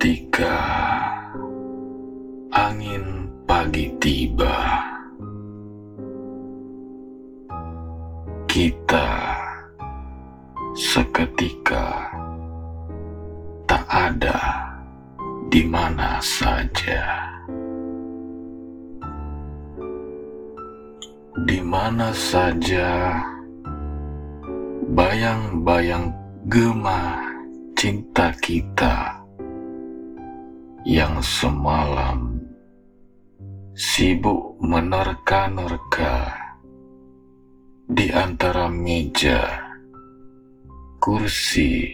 Ketika angin pagi tiba, kita seketika tak ada di mana saja. Di mana saja bayang-bayang gema cinta kita yang semalam sibuk menerka-nerka di antara meja, kursi,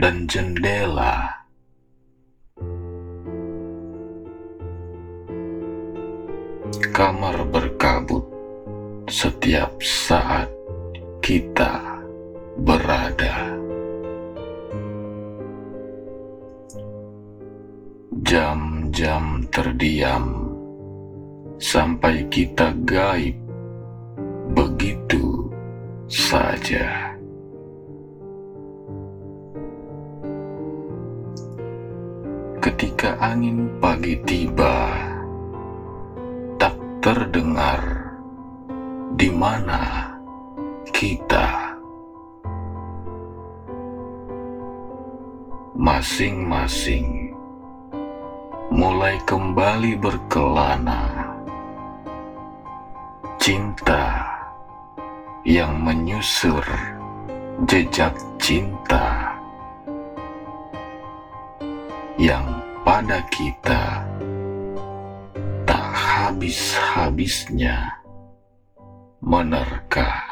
dan jendela. Kamar berkabut setiap saat kita berada. Jam-jam terdiam sampai kita gaib begitu saja. Ketika angin pagi tiba, tak terdengar di mana kita masing-masing mulai kembali berkelana. Cinta yang menyusur jejak cinta yang pada kita tak habis-habisnya menerka.